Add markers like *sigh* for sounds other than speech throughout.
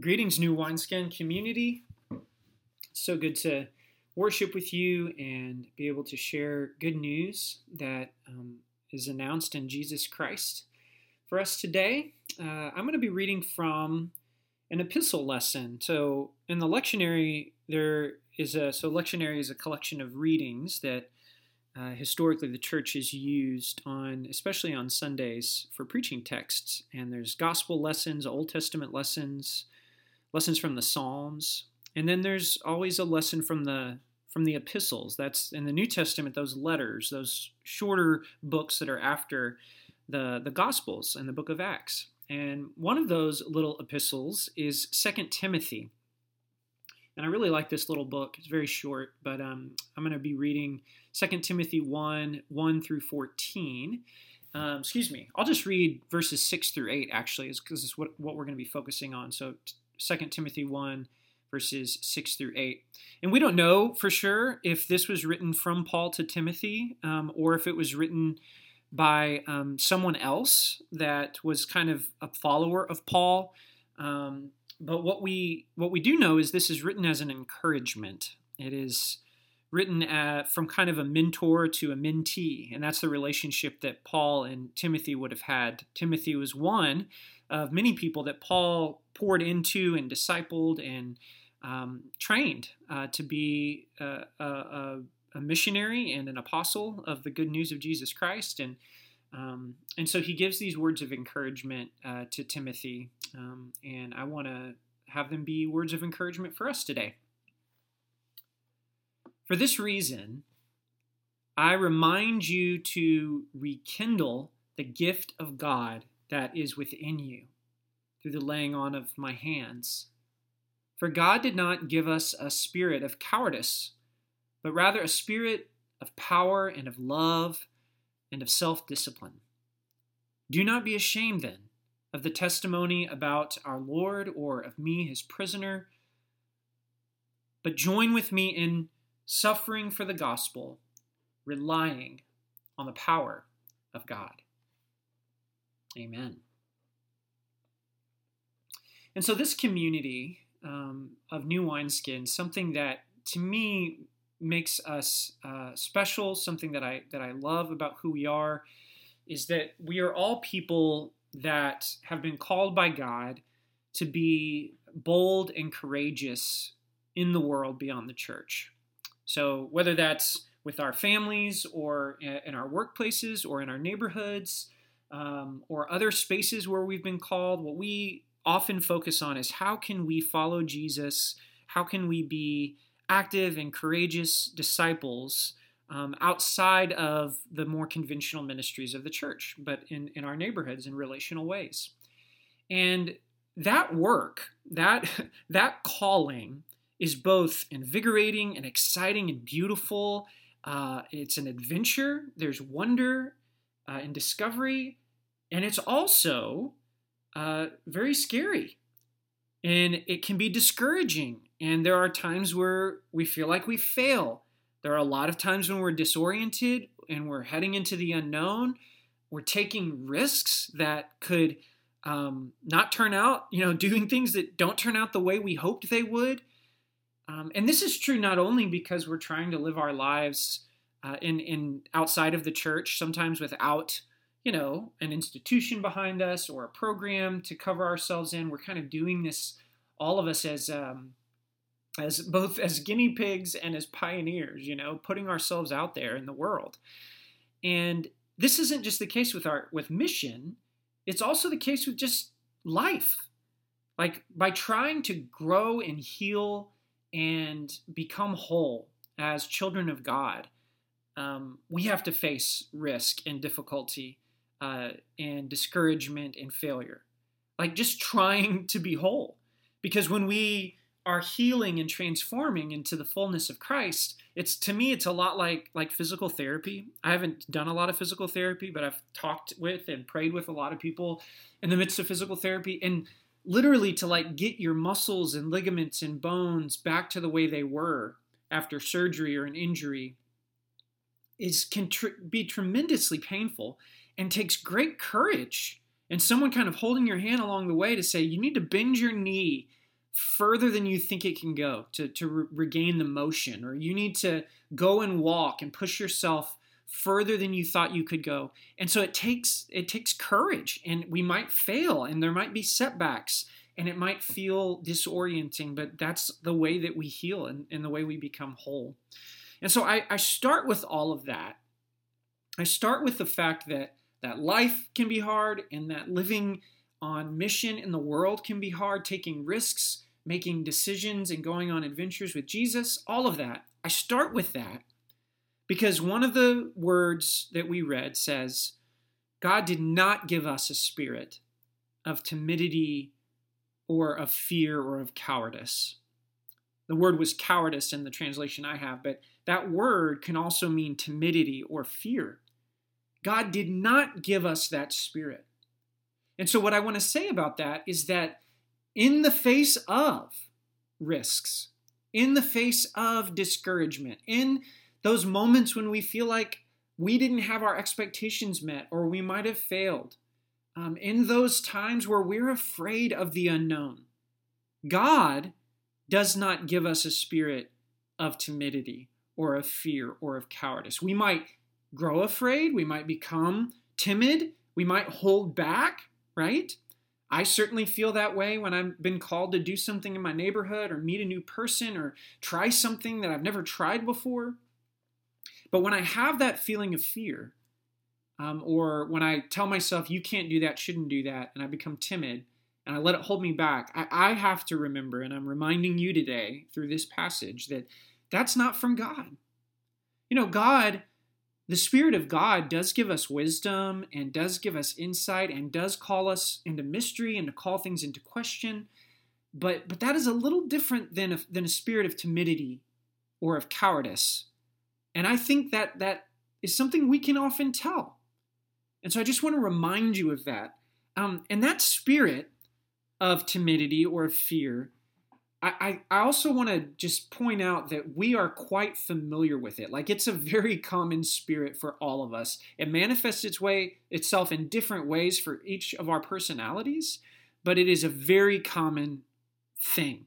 Greetings, New Wineskin community. So good to worship with you and be able to share good news that um, is announced in Jesus Christ. For us today, uh, I'm going to be reading from an epistle lesson. So, in the lectionary, there is a so lectionary is a collection of readings that uh, historically the church has used on, especially on Sundays, for preaching texts. And there's gospel lessons, Old Testament lessons lessons from the Psalms, and then there's always a lesson from the from the epistles. That's in the New Testament, those letters, those shorter books that are after the the Gospels and the book of Acts. And one of those little epistles is Second Timothy. And I really like this little book. It's very short, but um, I'm going to be reading Second Timothy 1 1 through 14. Um, excuse me. I'll just read verses 6 through 8, actually, because it's what, what we're going to be focusing on. So 2 Timothy 1, verses 6 through 8. And we don't know for sure if this was written from Paul to Timothy um, or if it was written by um, someone else that was kind of a follower of Paul. Um, but what we what we do know is this is written as an encouragement. It is written at, from kind of a mentor to a mentee, and that's the relationship that Paul and Timothy would have had. Timothy was one of many people that Paul poured into and discipled and um, trained uh, to be a, a, a, missionary and an apostle of the good news of Jesus Christ. And um, and so he gives these words of encouragement uh, to Timothy, um, and I want to have them be words of encouragement for us today. For this reason, I remind you to rekindle the gift of God that is within you through the laying on of my hands. For God did not give us a spirit of cowardice, but rather a spirit of power and of love and of self discipline. Do not be ashamed, then, of the testimony about our Lord or of me, his prisoner, but join with me in suffering for the gospel, relying on the power of God. Amen. And so, this community um, of new wineskins, something that to me makes us uh, special, something that I that I love about who we are, is that we are all people that have been called by God to be bold and courageous in the world beyond the church. So whether that's with our families or in our workplaces or in our neighborhoods um, or other spaces where we've been called, what we often focus on is how can we follow Jesus? How can we be active and courageous disciples um, outside of the more conventional ministries of the church, but in, in our neighborhoods in relational ways? And that work, that, *laughs* that calling, is both invigorating and exciting and beautiful. Uh, it's an adventure, there's wonder uh, and discovery, and it's also uh, very scary. And it can be discouraging. And there are times where we feel like we fail. There are a lot of times when we're disoriented and we're heading into the unknown. We're taking risks that could um, not turn out, you know, *laughs* doing things that don't turn out the way we hoped they would. Um, and this is true not only because we're trying to live our lives uh, in, in outside of the church, sometimes without you know, an institution behind us or a program to cover ourselves in. We're kind of doing this, all of us as um, as both as guinea pigs and as pioneers, you know, putting ourselves out there in the world. And this isn't just the case with our with mission, it's also the case with just life. Like by trying to grow and heal and become whole as children of God, um, we have to face risk and difficulty uh, and discouragement and failure. Like just trying *laughs* to be whole. Because when we are healing and transforming into the fullness of Christ, it's to me it's a lot like like physical therapy. I haven't done a lot of physical therapy, but I've talked with and prayed with a lot of people in the midst of physical therapy and literally to like get your muscles and ligaments and bones back to the way they were after surgery or an injury is can tr- be tremendously painful and takes great courage and someone kind of holding your hand along the way to say, you need to bend your knee further than you think it can go to, to re- regain the motion, or you need to go and walk and push yourself further than you thought you could go. And so it takes it takes courage and we might fail and there might be setbacks and it might feel disorienting, but that's the way that we heal and, and the way we become whole. And so I, I start with all of that. I start with the fact that that life can be hard and that living on mission in the world can be hard, taking risks, making decisions, and going on adventures with Jesus, all of that. I start with that because one of the words that we read says, God did not give us a spirit of timidity or of fear or of cowardice. The word was cowardice in the translation I have, but that word can also mean timidity or fear. God did not give us that spirit. And so, what I want to say about that is that in the face of risks, in the face of discouragement, in those moments when we feel like we didn't have our expectations met or we might have failed, um, in those times where we're afraid of the unknown, God does not give us a spirit of timidity or of fear or of cowardice. We might grow afraid, we might become timid, we might hold back, right? I certainly feel that way when I've been called to do something in my neighborhood or meet a new person or try something that I've never tried before. But when I have that feeling of fear, um, or when I tell myself, you can't do that, shouldn't do that, and I become timid and I let it hold me back, I, I have to remember, and I'm reminding you today through this passage, that that's not from God. You know, God the Spirit of God does give us wisdom and does give us insight and does call us into mystery and to call things into question. But, but that is a little different than a, than a spirit of timidity or of cowardice. And I think that that is something we can often tell. And so I just want to remind you of that. Um, and that spirit of timidity or of fear I, I also want to just point out that we are quite familiar with it. Like it's a very common spirit for all of us. It manifests its way itself in different ways for each of our personalities, but it is a very common thing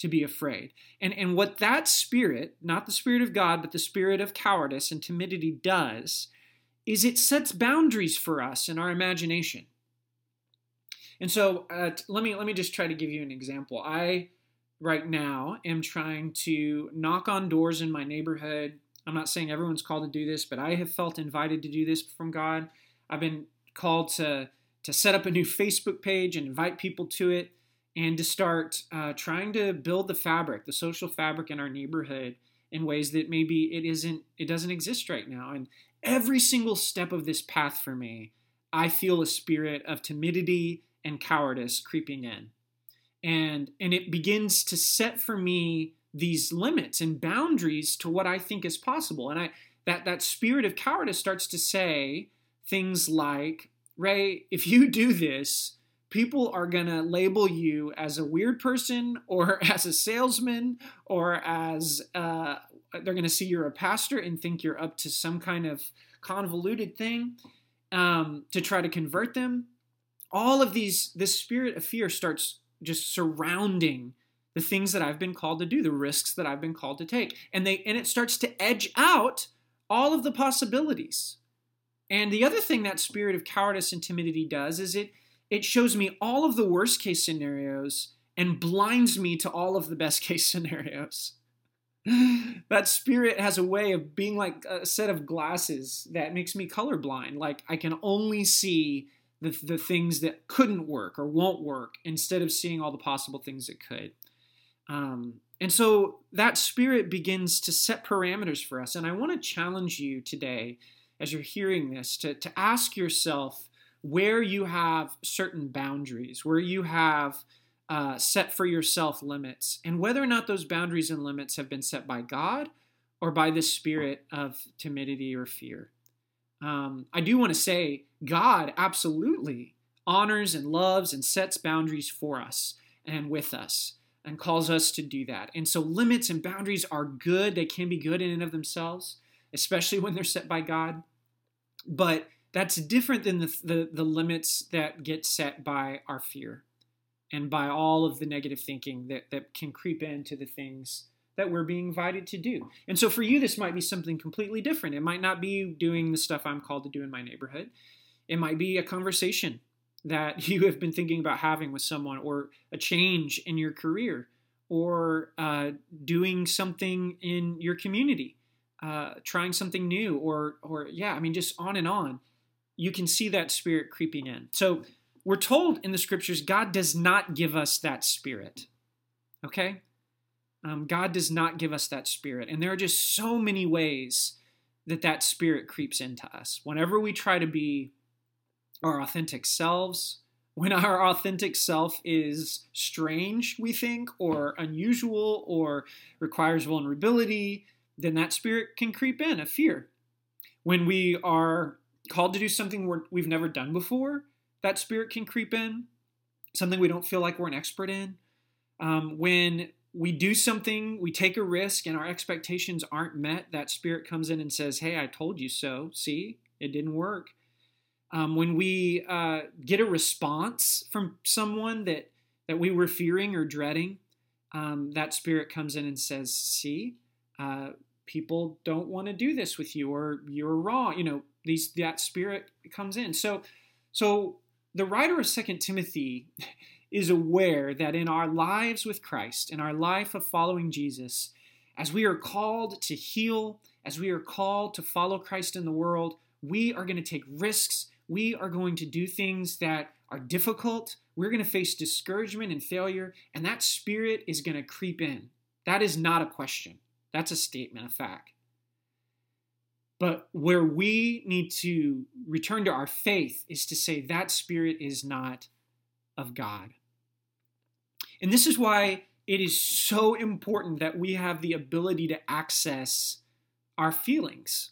to be afraid. And and what that spirit, not the spirit of God, but the spirit of cowardice and timidity does is it sets boundaries for us in our imagination. And so uh, let me let me just try to give you an example. I right now am trying to knock on doors in my neighborhood. I'm not saying everyone's called to do this, but I have felt invited to do this from God. I've been called to to set up a new Facebook page and invite people to it, and to start uh, trying to build the fabric, the social fabric in our neighborhood in ways that maybe it isn't, it doesn't exist right now. And every single step of this path for me, I feel a spirit of timidity and cowardice creeping in and and it begins to set for me these limits and boundaries to what I think is possible. And I that that spirit of cowardice starts to say things like, Ray, if you do this, people are going to label you as a weird person or *laughs* as a salesman or as uh, they're going to see you're a pastor and think you're up to some kind of convoluted thing um, to try to convert them. All of these, this spirit of fear starts just surrounding the things that I've been called to do, the risks that I've been called to take. And they and it starts to edge out all of the possibilities. And the other thing that spirit of cowardice and timidity does is it it shows me all of the worst case scenarios and blinds me to all of the best *laughs* case scenarios. that spirit has a way of being like a set of glasses that makes me colorblind. Like I can only see the, the things that couldn't work or won't work instead of seeing all the possible things that could. Um, and so that spirit begins to set parameters for us. And I want to challenge you today, as you're hearing this, to, to ask yourself where you have certain boundaries, where you have uh, set for yourself limits, and whether or not those boundaries and limits have been set by God or by the spirit of timidity or fear. Um, I do want to say God absolutely honors and loves and sets boundaries for us and with us and calls us to do that. And so limits and boundaries are good. They can be good in and of themselves, especially when they're set by God. But that's different than the, the, the limits that get set by our fear. and by all of the negative thinking that, that can creep into the things that we're being invited to do. And so for you, this might be something completely different. It might not be doing the stuff I'm called to do in my neighborhood, it might be a conversation that *laughs* you have been thinking about having with someone, or a change in your career, or uh, doing something in your community, uh, trying something new, or or yeah, I mean, just on and on. You can see that spirit creeping in. So we're told in the scriptures, God does not give us that spirit. Okay, um, God does not give us that spirit, and there are just so many ways that that spirit creeps into us. Whenever we try to be our authentic selves, when our authentic self is strange, we think, or unusual, or requires vulnerability, then that spirit can creep in, a fear. When we are called to do something we've never done before, that spirit can creep in, something we don't feel like we're an expert in. Um, when we do something, we take a risk, and our expectations aren't met, that spirit comes in and says, Hey, I told you so. See, it didn't work. Um, when we uh, get a response from someone that that we were fearing or dreading, um, that spirit comes in and says, "See, uh, people don't want to do this with you, or you're wrong." You know, these that spirit comes in. So, so the writer of Second Timothy *laughs* is aware that in our lives with Christ, in our life of following Jesus, as we are called to heal, as we are called to follow Christ in the world, we are going to take risks we are going to do things that are difficult. We're going to face discouragement and failure, and that spirit is going to creep in. That is not a question, that's a statement of fact. But where we need to return to our faith is to say that spirit is not of God. And this is why it is so important that we have the ability to access our feelings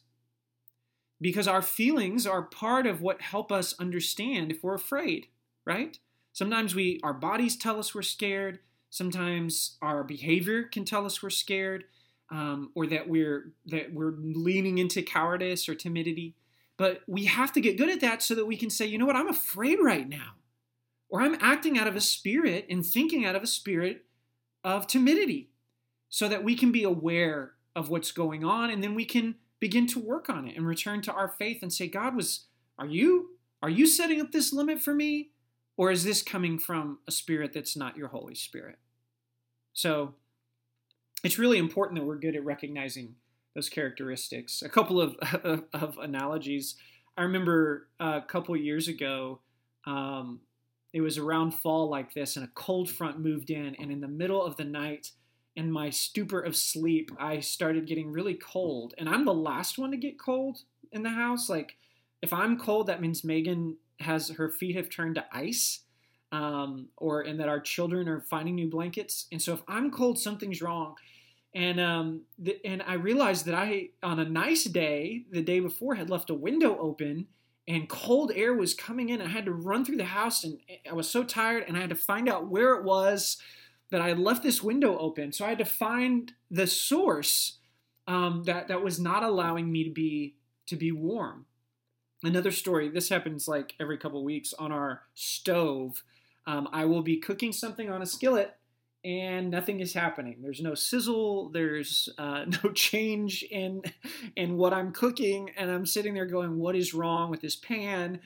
because our feelings are part of what help us understand if we're afraid, right? Sometimes we our bodies tell us we're scared. Sometimes our behavior can tell us we're scared, um, or that we're that we're leaning into cowardice or timidity. But we have to get good at that so that we can say, you know what, I'm afraid right now, or I'm acting out of a spirit and thinking out of a spirit of timidity, so that we can be aware of what's going on, and then we can begin to work on it and return to our faith and say, God was, are you, are you setting up this limit for me? Or is this coming from a spirit that's not your Holy Spirit? So it's really important that we're good at recognizing those characteristics. A couple of, *laughs* of, of analogies. I remember a couple years ago, um, it was around fall like this, and a cold front moved in, and in the middle of the night, in my stupor of sleep, I started getting really cold. And I'm the last one to get cold in the house. Like, if I'm cold, that means Megan has her feet have turned to ice, um, or and that our children are finding new blankets. And so, if I'm cold, something's wrong. And um, the, and I realized that I, on a nice day, the day before, had left a window open, and cold air was coming in. I had to run through the house, and I was so tired, and I had to find out where it was that I had left this window open. So I had to find the source um, that that was not allowing me to be to be warm. Another story. This happens like every couple weeks on our stove. Um, I will be cooking something on a skillet, and nothing is happening. There's no sizzle. There's uh, *laughs* no change in in what I'm cooking, and I'm sitting there going, "What is wrong with this pan?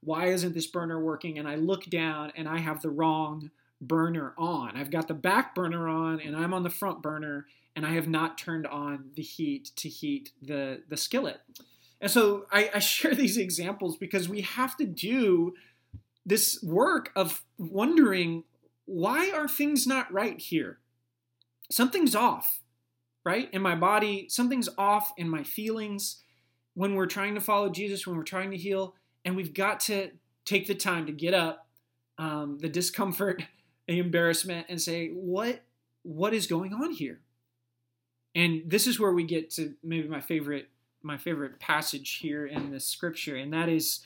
Why isn't this burner working?" And I look down, and I have the wrong burner on. I've got the back burner on and I'm on the front burner and I have not turned on the heat to heat the, the skillet. And so I, I share these *laughs* examples because we have to do this work of wondering why are things not right here? Something's off, right? In my body, something's off in my feelings when we're trying to follow Jesus, when we're trying to heal, and we've got to take the time to get up, um, the discomfort, *laughs* the embarrassment and say what what is going on here and this is where we get to maybe my favorite my favorite passage here in the scripture and that is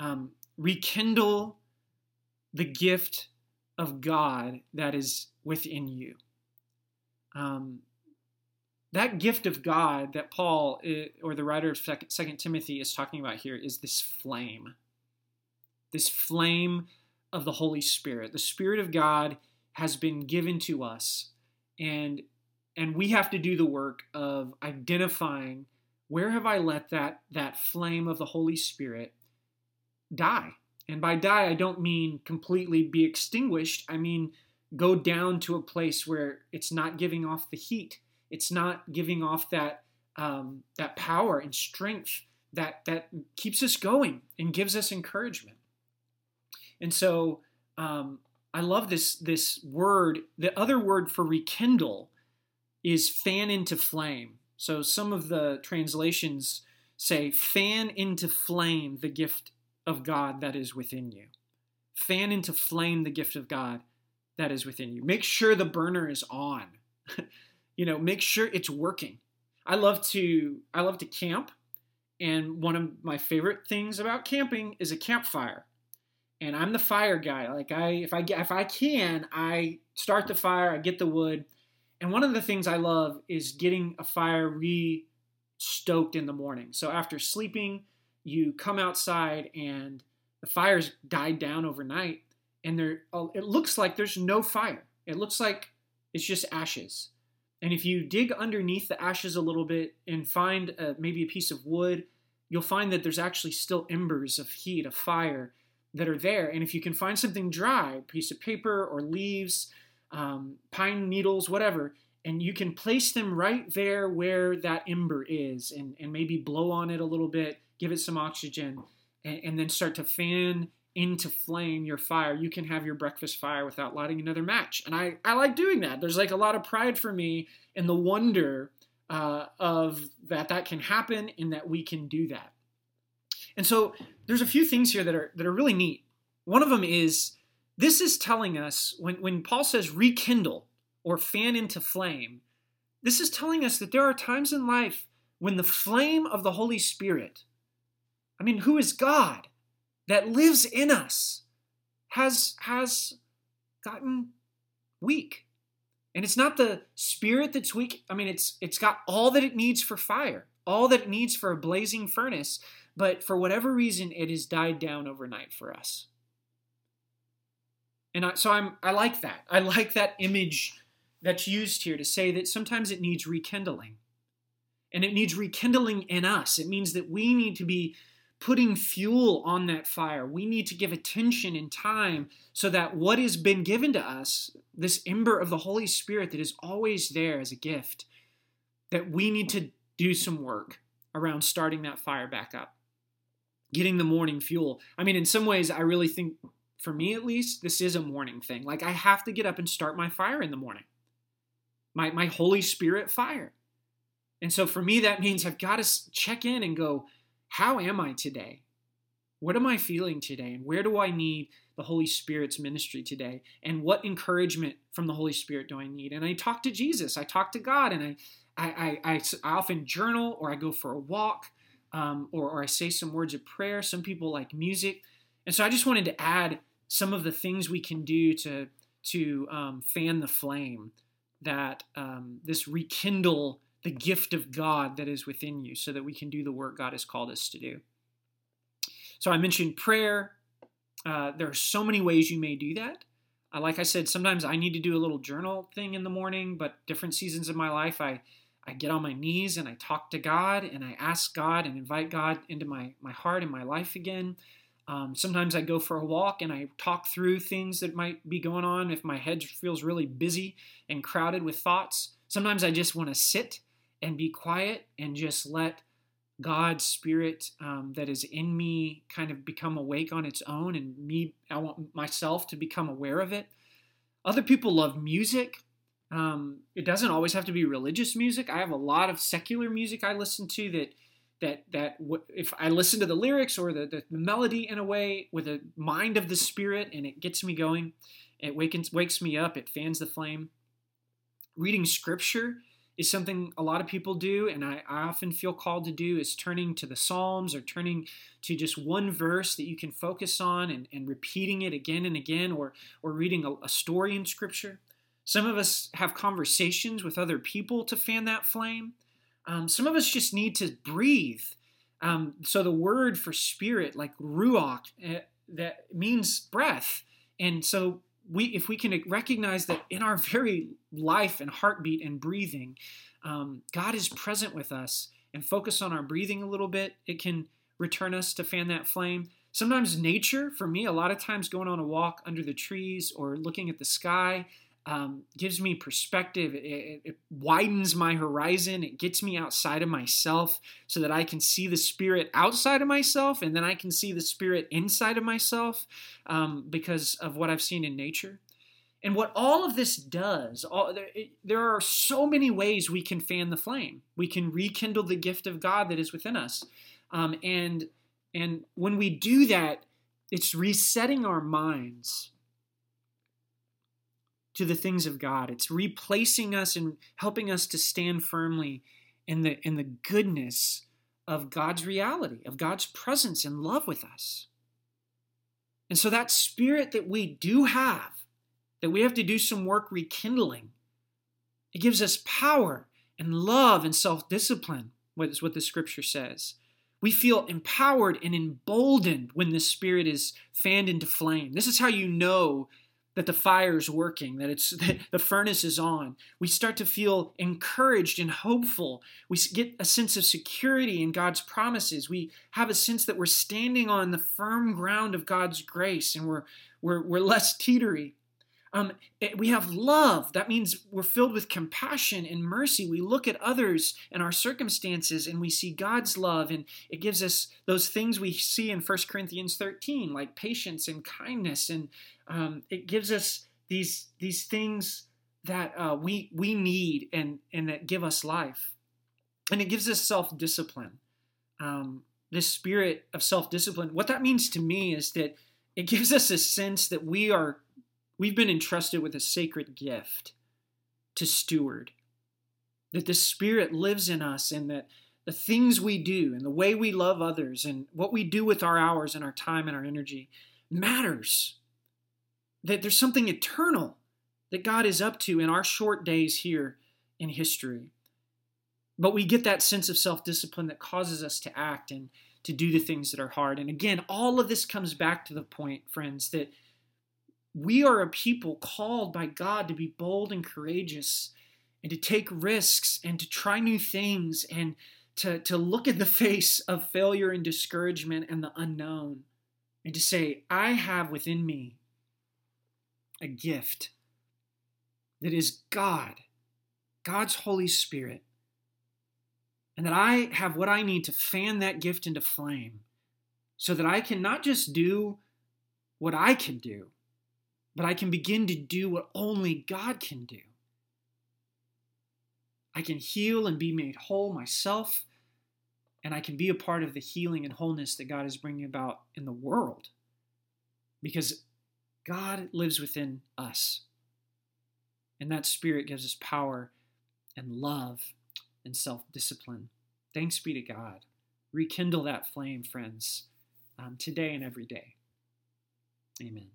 um, rekindle the gift of god that is within you um, that gift of god that paul eh, or the writer of second timothy is talking about here is this flame this flame of the Holy Spirit. The Spirit of God has been given to us, and and we have to do the work of identifying where have I let that that flame of the Holy Spirit die. And by die, I don't mean completely be extinguished. I mean go down to a place where it's not giving off the heat. It's not giving off that um, that power and strength that that keeps us going and gives us encouragement. And so um, I love this this word. The other word for rekindle is fan into flame. So some of the translations say fan into flame the gift of God that is within you. Fan into flame the gift of God that is within you. Make sure the burner is on. *laughs* you know, make sure it's working. I love to I love to camp and one of my favorite things about camping is a campfire. And I'm the fire guy. Like I if I if I can, I start the fire, I get the wood. And one of the things I love is getting a fire re stoked in the morning. So after sleeping, you come outside and the fire's died down overnight and there oh, it looks like there's no fire. It looks like it's just ashes. And if you dig underneath the ashes a little bit and find a, maybe a piece of wood, you'll find that there's actually still embers of heat, of fire that are there. And if you can find something dry, piece of paper or leaves, um, pine needles, whatever, and you can place them right there where that ember is and, and maybe blow on it a little bit, give it some oxygen, and, and then start to fan into flame your fire, you can have your breakfast fire without lighting another match. And I, I like doing that. There's like a lot of pride for me in the wonder uh, of that that can happen and that we can do that. And so there's a few things here that are that are really neat. One of them is this is telling us when, when Paul says rekindle or fan into flame, this is telling us that there are times in life when the flame of the Holy Spirit, I mean, who is God, that lives in us has has gotten weak. And it's not the spirit that's weak. I mean, it's it's got all that it needs for fire, all that it needs for a blazing furnace, but for whatever reason, it has died down overnight for us. And I, so I'm I like that. I like that image that's used here to say that sometimes it needs rekindling. And it needs rekindling in us. It means that we need to be putting fuel on that fire. We need to give attention and time so that what has been given to us, this ember of the Holy Spirit that is always there as a gift, that we need to do some work around starting that fire back up, getting the morning fuel. I mean, in some ways, I really think, for me at least, this is a morning thing. Like, I have to get up and start my fire in the morning, my, my Holy Spirit fire. And so for me, that means I've got to check in and go, how am I today? What am I feeling today? And where do I need the Holy Spirit's ministry today? And what encouragement from the Holy Spirit do I need? And I talk to Jesus, I talk to God, and I, I, I, I often journal or I go for a walk um, or, or I say some words of prayer. Some people like music. And so I just wanted to add some of the things we can do to, to um, fan the flame that um, this rekindle the gift of God that is within you so that we can do the work God has called us to do. So I mentioned prayer. Uh, there are so many ways you may do that. Uh, like I said, sometimes I need to do a little journal thing in the morning, but different seasons of my life, I, I get on my knees and I talk to God and I ask God and invite God into my, my heart and my life again. Um, sometimes I go for a walk and I talk through things that might be going on if my head feels really busy and crowded with thoughts. Sometimes I just want to sit and be quiet and just let God's spirit um, that is in me kind of become awake on its own, and me, I want myself to become aware of it. Other people love music. Um, it doesn't always have to be religious music. I have a lot of secular music I listen to that that that if I listen to the lyrics or the, the, the melody in a way with a mind of the spirit, and it gets me going, it wakens wakes me up, it fans the flame. Reading scripture is something a lot of people do, and I, I, often feel called to do, is turning to the Psalms or turning to just one verse that you can focus on and, and repeating it again and again, or, or reading a, a story in Scripture. Some of us have conversations with other people to fan that flame. Um, some of us just need to breathe. Um, so the word for spirit, like ruach, uh, that means breath, And so we, if we can recognize that in our very life and heartbeat and breathing, um, God is present with us and focus on our breathing a little bit, it can return us to fan that flame. Sometimes nature, for me, a lot of times going on a walk under the trees or looking at the sky, um, gives me perspective. It, it, widens my horizon. It gets me outside of myself so that I can see the spirit outside of myself and then I can see the spirit inside of myself um, because of what I've seen in nature. And what all of this does, all, there, it, there are so many ways we can fan the flame. We can rekindle the gift of God that is within us. Um, and, and when we do that, it's resetting our minds to the things of God. It's replacing us and helping us to stand firmly in the in the goodness of God's reality, of God's presence and love with us. And so that spirit that we do have, that we have to do some work rekindling, it gives us power and love and self-discipline, what is what the scripture says. We feel empowered and emboldened when the spirit is fanned into flame. This is how you know that the fire is working, that it's *laughs* that the furnace is on. We start to feel encouraged and hopeful. We get a sense of security in God's promises. We have a sense that we're standing on the firm ground of God's grace and we're we're, we're less teetery. Um, it, we have love. That means we're filled with compassion and mercy. We look at others and our circumstances and we see God's love, and it gives us those things we see in 1 Corinthians 13, like patience and kindness. And um, it gives us these, these things that uh, we, we need and, and that give us life. And it gives us self discipline. Um, this spirit of self discipline, what that means to me is that it gives us a sense that we are We've been entrusted with a sacred gift to steward. That the Spirit lives in us and that the things we do and the way we love others and what we do with our hours and our time and our energy matters. That there's something eternal that God is up to in our short days here in history. But we get that sense of self discipline that causes us to act and to do the things that are hard. And again, all of this comes back to the point, friends, that we are a people called by God to be bold and courageous and to take risks and to try new things and to, to look at the *laughs* face of failure and discouragement and the unknown and to say, I have within me a gift that is God, God's Holy Spirit, and that I have what I need to fan that gift into flame so that I can not just do what I can do, but I can begin to do what only God can do. I can heal and be made whole myself, and I can be a part of the healing and wholeness that God is bringing about in the world because God lives within us. And that spirit gives us power and love and self discipline. Thanks be to God. Rekindle that flame, friends, um, today and every day. Amen.